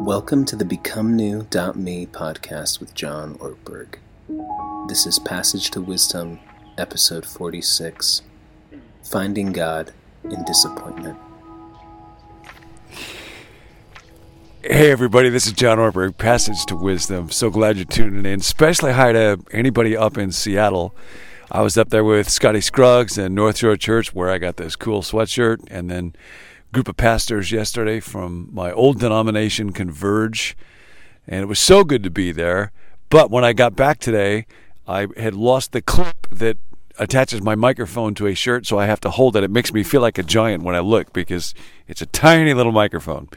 Welcome to the Become New.me podcast with John Ortberg. This is Passage to Wisdom, episode 46 Finding God in Disappointment. Hey, everybody, this is John Ortberg, Passage to Wisdom. So glad you're tuning in. Especially hi to anybody up in Seattle. I was up there with Scotty Scruggs and North Shore Church, where I got this cool sweatshirt, and then group of pastors yesterday from my old denomination, Converge, and it was so good to be there. But when I got back today, I had lost the clip that attaches my microphone to a shirt, so I have to hold it. It makes me feel like a giant when I look because it's a tiny little microphone.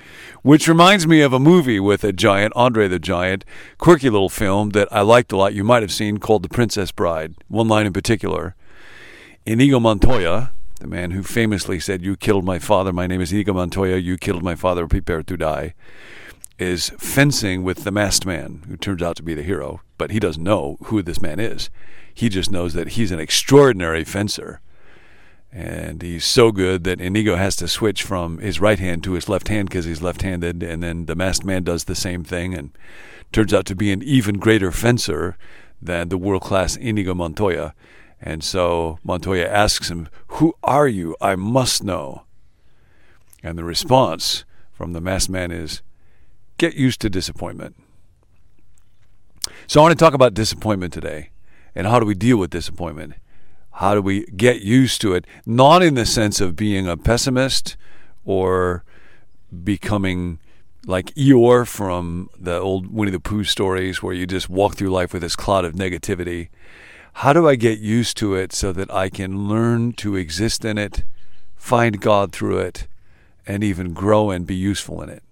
Which reminds me of a movie with a giant, Andre the Giant, quirky little film that I liked a lot. You might have seen called The Princess Bride, one line in particular. Inigo Montoya, the man who famously said, You killed my father, my name is Inigo Montoya, you killed my father, prepare to die, is fencing with the masked man, who turns out to be the hero, but he doesn't know who this man is. He just knows that he's an extraordinary fencer. And he's so good that Inigo has to switch from his right hand to his left hand because he's left handed. And then the masked man does the same thing and turns out to be an even greater fencer than the world class Inigo Montoya. And so Montoya asks him, Who are you? I must know. And the response from the masked man is, Get used to disappointment. So I want to talk about disappointment today. And how do we deal with disappointment? How do we get used to it? Not in the sense of being a pessimist or becoming like Eeyore from the old Winnie the Pooh stories where you just walk through life with this cloud of negativity how do I get used to it so that I can learn to exist in it, find God through it, and even grow and be useful in it?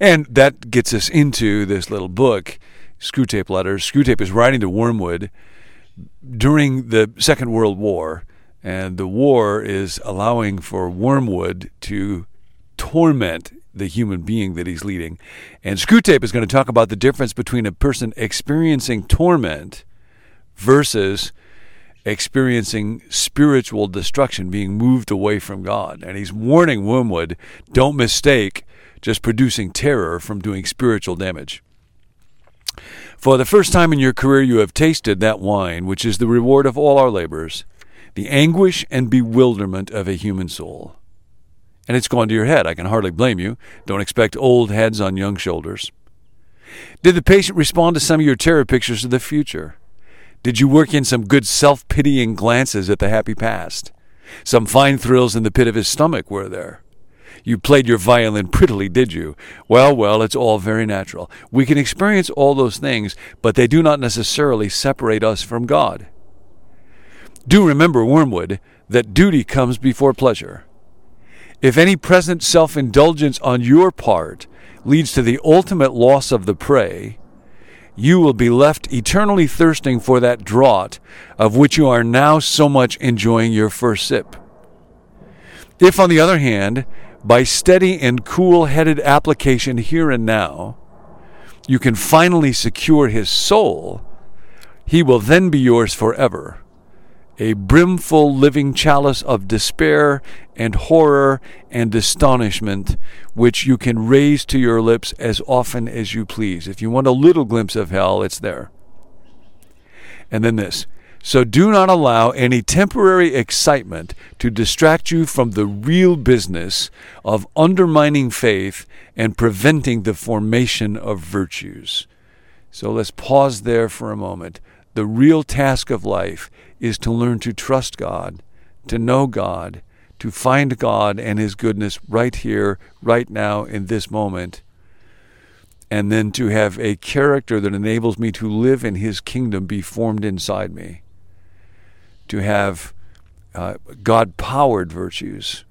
And that gets us into this little book, Screwtape Letters. Screwtape is writing to Wormwood during the Second World War, and the war is allowing for Wormwood to torment the human being that he's leading. And Screwtape is going to talk about the difference between a person experiencing torment versus experiencing spiritual destruction, being moved away from God. And he's warning Wormwood don't mistake just producing terror from doing spiritual damage. For the first time in your career, you have tasted that wine, which is the reward of all our labors, the anguish and bewilderment of a human soul. And it's gone to your head. I can hardly blame you. Don't expect old heads on young shoulders. Did the patient respond to some of your terror pictures of the future? Did you work in some good self pitying glances at the happy past? Some fine thrills in the pit of his stomach were there. You played your violin prettily, did you? Well, well, it's all very natural. We can experience all those things, but they do not necessarily separate us from God. Do remember, Wormwood, that duty comes before pleasure. If any present self indulgence on your part leads to the ultimate loss of the prey, you will be left eternally thirsting for that draught of which you are now so much enjoying your first sip. If, on the other hand, by steady and cool headed application here and now, you can finally secure his soul, he will then be yours forever a brimful living chalice of despair and horror and astonishment, which you can raise to your lips as often as you please. If you want a little glimpse of hell, it's there. And then this. So do not allow any temporary excitement to distract you from the real business of undermining faith and preventing the formation of virtues. So let's pause there for a moment. The real task of life is to learn to trust God, to know God, to find God and His goodness right here, right now, in this moment, and then to have a character that enables me to live in His kingdom be formed inside me, to have uh, God powered virtues,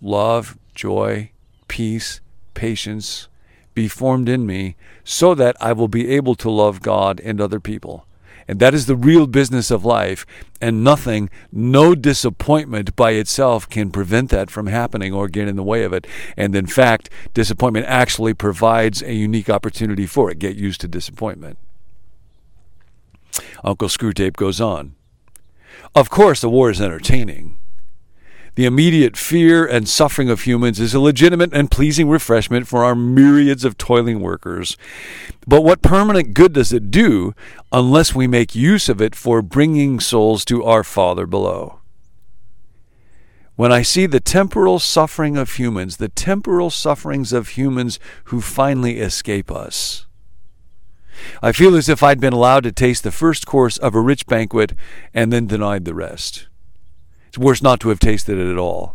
love, joy, peace, patience, be formed in me so that I will be able to love God and other people. And that is the real business of life. And nothing, no disappointment by itself can prevent that from happening or get in the way of it. And in fact, disappointment actually provides a unique opportunity for it. Get used to disappointment. Uncle Screwtape goes on. Of course, the war is entertaining. The immediate fear and suffering of humans is a legitimate and pleasing refreshment for our myriads of toiling workers. But what permanent good does it do unless we make use of it for bringing souls to our Father below? When I see the temporal suffering of humans, the temporal sufferings of humans who finally escape us, I feel as if I'd been allowed to taste the first course of a rich banquet and then denied the rest. It's worse not to have tasted it at all.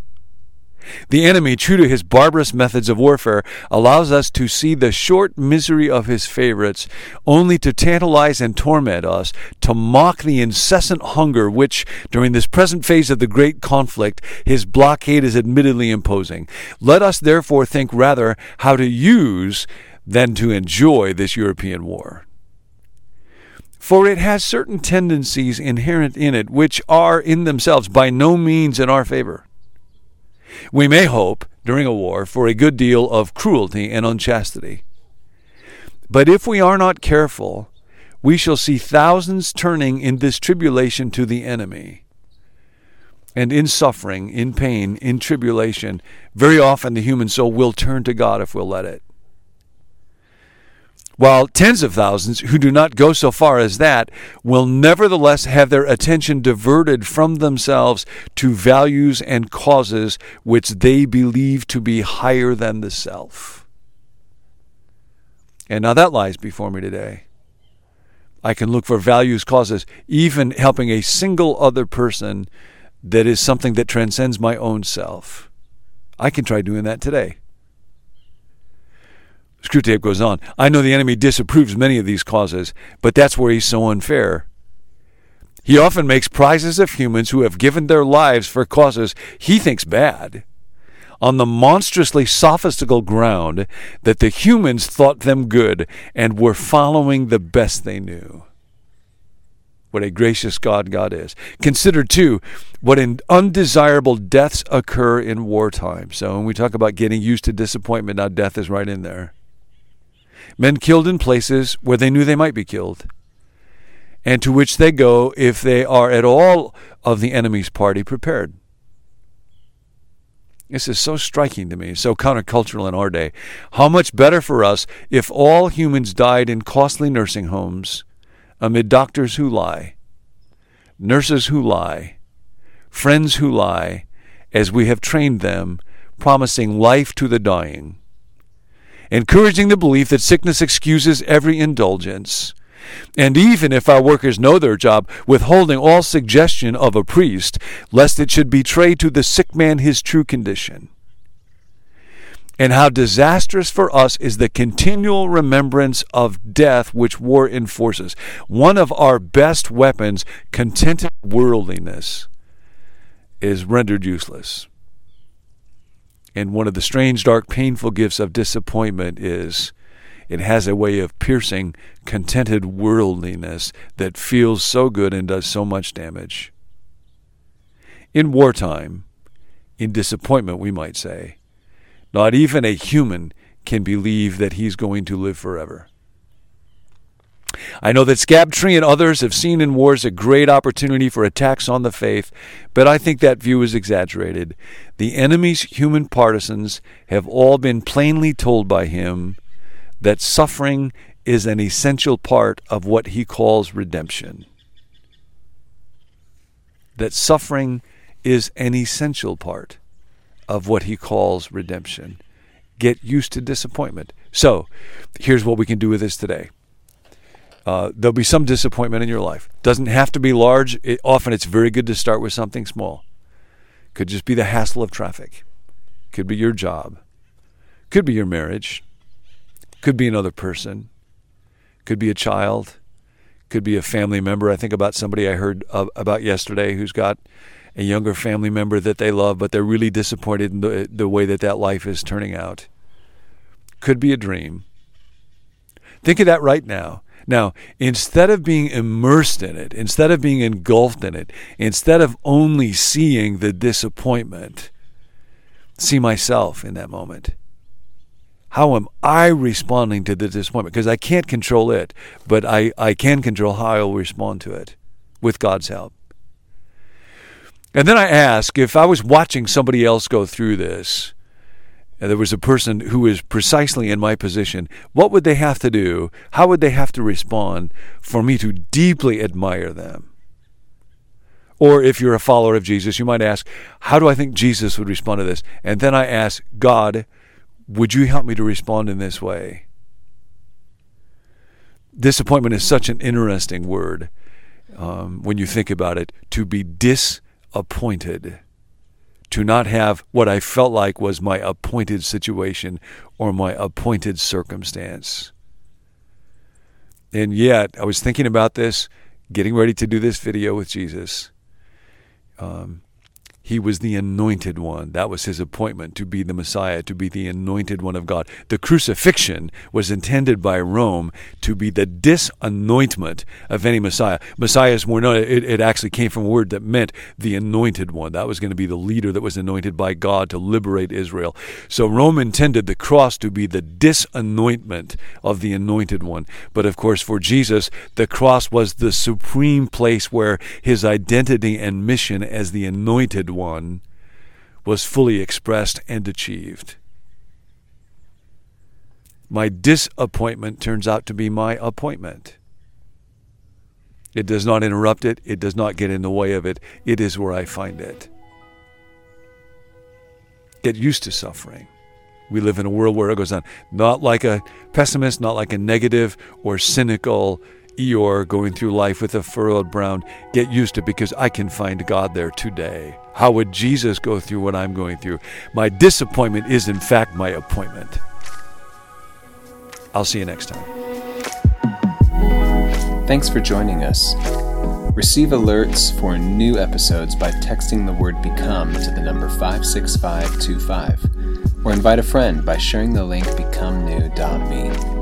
The enemy, true to his barbarous methods of warfare, allows us to see the short misery of his favorites, only to tantalize and torment us, to mock the incessant hunger which, during this present phase of the great conflict, his blockade is admittedly imposing. Let us therefore think rather how to use than to enjoy this European war. For it has certain tendencies inherent in it which are in themselves by no means in our favor. We may hope, during a war, for a good deal of cruelty and unchastity. But if we are not careful, we shall see thousands turning in this tribulation to the enemy. And in suffering, in pain, in tribulation, very often the human soul will turn to God if we'll let it while tens of thousands who do not go so far as that will nevertheless have their attention diverted from themselves to values and causes which they believe to be higher than the self. And now that lies before me today. I can look for values, causes, even helping a single other person that is something that transcends my own self. I can try doing that today. Screwtape goes on. I know the enemy disapproves many of these causes, but that's where he's so unfair. He often makes prizes of humans who have given their lives for causes he thinks bad, on the monstrously sophistical ground that the humans thought them good and were following the best they knew. What a gracious God God is. Consider, too, what undesirable deaths occur in wartime. So, when we talk about getting used to disappointment, now death is right in there men killed in places where they knew they might be killed, and to which they go if they are at all of the enemy's party prepared. This is so striking to me, so countercultural in our day. How much better for us if all humans died in costly nursing homes amid doctors who lie, nurses who lie, friends who lie, as we have trained them, promising life to the dying encouraging the belief that sickness excuses every indulgence. And even if our workers know their job, withholding all suggestion of a priest, lest it should betray to the sick man his true condition. And how disastrous for us is the continual remembrance of death which war enforces. One of our best weapons, contented worldliness, is rendered useless. And one of the strange, dark, painful gifts of disappointment is it has a way of piercing contented worldliness that feels so good and does so much damage. In wartime, in disappointment, we might say, not even a human can believe that he's going to live forever. I know that Scabtree and others have seen in wars a great opportunity for attacks on the faith, but I think that view is exaggerated. The enemy's human partisans have all been plainly told by him that suffering is an essential part of what he calls redemption. That suffering is an essential part of what he calls redemption. Get used to disappointment. So, here's what we can do with this today. Uh, there'll be some disappointment in your life. Doesn't have to be large. It, often it's very good to start with something small. Could just be the hassle of traffic. Could be your job. Could be your marriage. Could be another person. Could be a child. Could be a family member. I think about somebody I heard about yesterday who's got a younger family member that they love, but they're really disappointed in the, the way that that life is turning out. Could be a dream. Think of that right now. Now, instead of being immersed in it, instead of being engulfed in it, instead of only seeing the disappointment, see myself in that moment. How am I responding to the disappointment? Because I can't control it, but I, I can control how I will respond to it with God's help. And then I ask if I was watching somebody else go through this, and there was a person who is precisely in my position, what would they have to do? How would they have to respond for me to deeply admire them? Or if you're a follower of Jesus, you might ask, how do I think Jesus would respond to this? And then I ask, God, would you help me to respond in this way? Disappointment is such an interesting word um, when you think about it. To be disappointed, to not have what I felt like was my appointed situation or my appointed circumstance. And yet, I was thinking about this, getting ready to do this video with Jesus um, he was the anointed one. That was his appointment to be the Messiah, to be the anointed one of God. The crucifixion was intended by Rome to be the disanointment of any Messiah. Messiahs were not, it, it actually came from a word that meant the anointed one. That was going to be the leader that was anointed by God to liberate Israel. So Rome intended the cross to be the disanointment of the anointed one. But of course, for Jesus, the cross was the supreme place where his identity and mission as the anointed one was fully expressed and achieved. My disappointment turns out to be my appointment. It does not interrupt it, it does not get in the way of it. It is where I find it. Get used to suffering. We live in a world where it goes on. Not like a pessimist, not like a negative or cynical Eeyore going through life with a furrowed brow. Get used to because I can find God there today. How would Jesus go through what I'm going through? My disappointment is, in fact, my appointment. I'll see you next time. Thanks for joining us. Receive alerts for new episodes by texting the word become to the number 56525 or invite a friend by sharing the link becomenew.me.